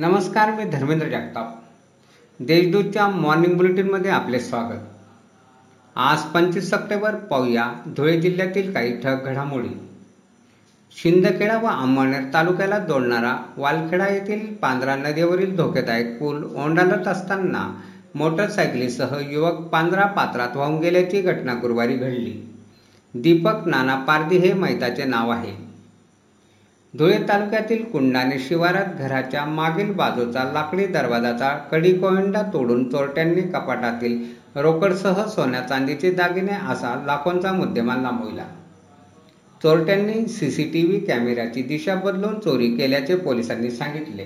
नमस्कार मी धर्मेंद्र जगताप. देशदूतच्या मॉर्निंग बुलेटिनमध्ये आपले स्वागत. आज पंचवीस सप्टेंबर पाहूया धुळे जिल्ह्यातील काही ठक घडामोडी. शिंदखेडा व अंमळनेर तालुक्याला जोडणारा वालखेडा येथील पांजरा नदीवरील धोकेदायक पूल ओंडाळत असताना मोटरसायकलीसह युवक पांजरा पात्रात वाहून गेल्याची घटना गुरुवारी घडली. दीपक नाना पारधी हे मैताचे नाव आहे. धुळे तालुक्यातील कुंडाणे शिवारात घराच्या मागील बाजूचा लाकडी दरवाजाचा कडी कोयंडा तोडून चोरट्यांनी कपाटातील रोकडसह सोन्या चांदीचे दागिने असा लाखोंचा मुद्देमाल लांबविला चोरट्यांनी सी सी टी व्ही कॅमेऱ्याची दिशा बदलून चोरी केल्याचे पोलिसांनी सांगितले.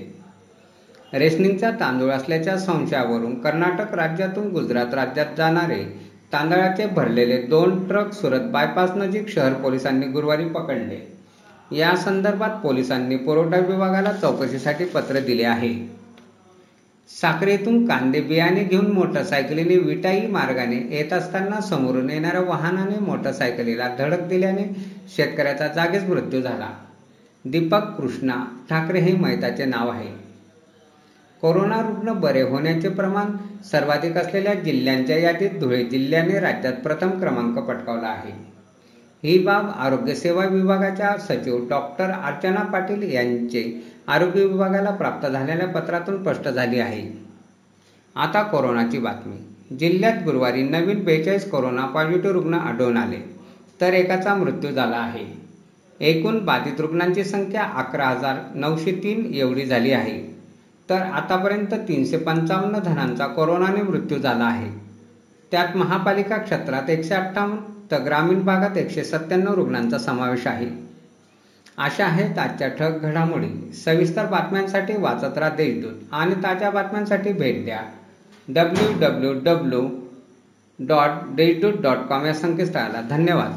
रेशनिंगचा तांदूळ असल्याच्या संशयावरून कर्नाटक राज्यातून गुजरात राज्यात जाणारे तांदळाचे भरलेले दोन ट्रक सुरत बायपास नजीक शहर पोलिसांनी गुरुवारी पकडले. या संदर्भात पोलिसांनी पुरवठा विभागाला चौकशीसाठी पत्र दिले आहे. साखरेतून कांदे बियाणे घेऊन मोटरसायकलीने विटाई मार्गाने येत असताना समोरून येणाऱ्या वाहनाने मोटरसायकलीला धडक दिल्याने शेतकऱ्याचा जागीच मृत्यू झाला. दीपक कृष्णा ठाकरे हे मैताचे नाव आहे. कोरोना रुग्ण बरे होण्याचे प्रमाण सर्वाधिक असलेल्या जिल्ह्यांच्या यादीत धुळे जिल्ह्याने राज्यात प्रथम क्रमांक पटकावला आहे. ही बाब आरोग्यसेवा विभागाच्या सचिव डॉक्टर अर्चना पाटील यांचे आरोग्य विभागाला प्राप्त झालेल्या पत्रातून स्पष्ट झाली आहे. आता कोरोनाची बातमी. जिल्ह्यात गुरुवारी नवीन बेचाळीस कोरोना पॉझिटिव्ह रुग्ण आढळून आले तर एकाचा मृत्यू झाला आहे. एकूण बाधित रुग्णांची संख्या अकरा हजार नऊशे तीन एवढी झाली आहे. तर आतापर्यंत तीनशे पंचावन्न जणांचा कोरोनाने मृत्यू झाला आहे. त्यात महापालिका क्षेत्रात एकशे अठ्ठावन्न तर ग्रामीण भागात एकशे सत्त्याण्णव रुग्णांचा समावेश आहे. अशा आहेत आजच्या ठग घडामोडी. सविस्तर बातम्यांसाठी वाचत राहा देशदूत आणि ताज्या बातम्यांसाठी भेट द्या. W W W dot Deshdoot dot com या संकेतस्थळाला धन्यवाद.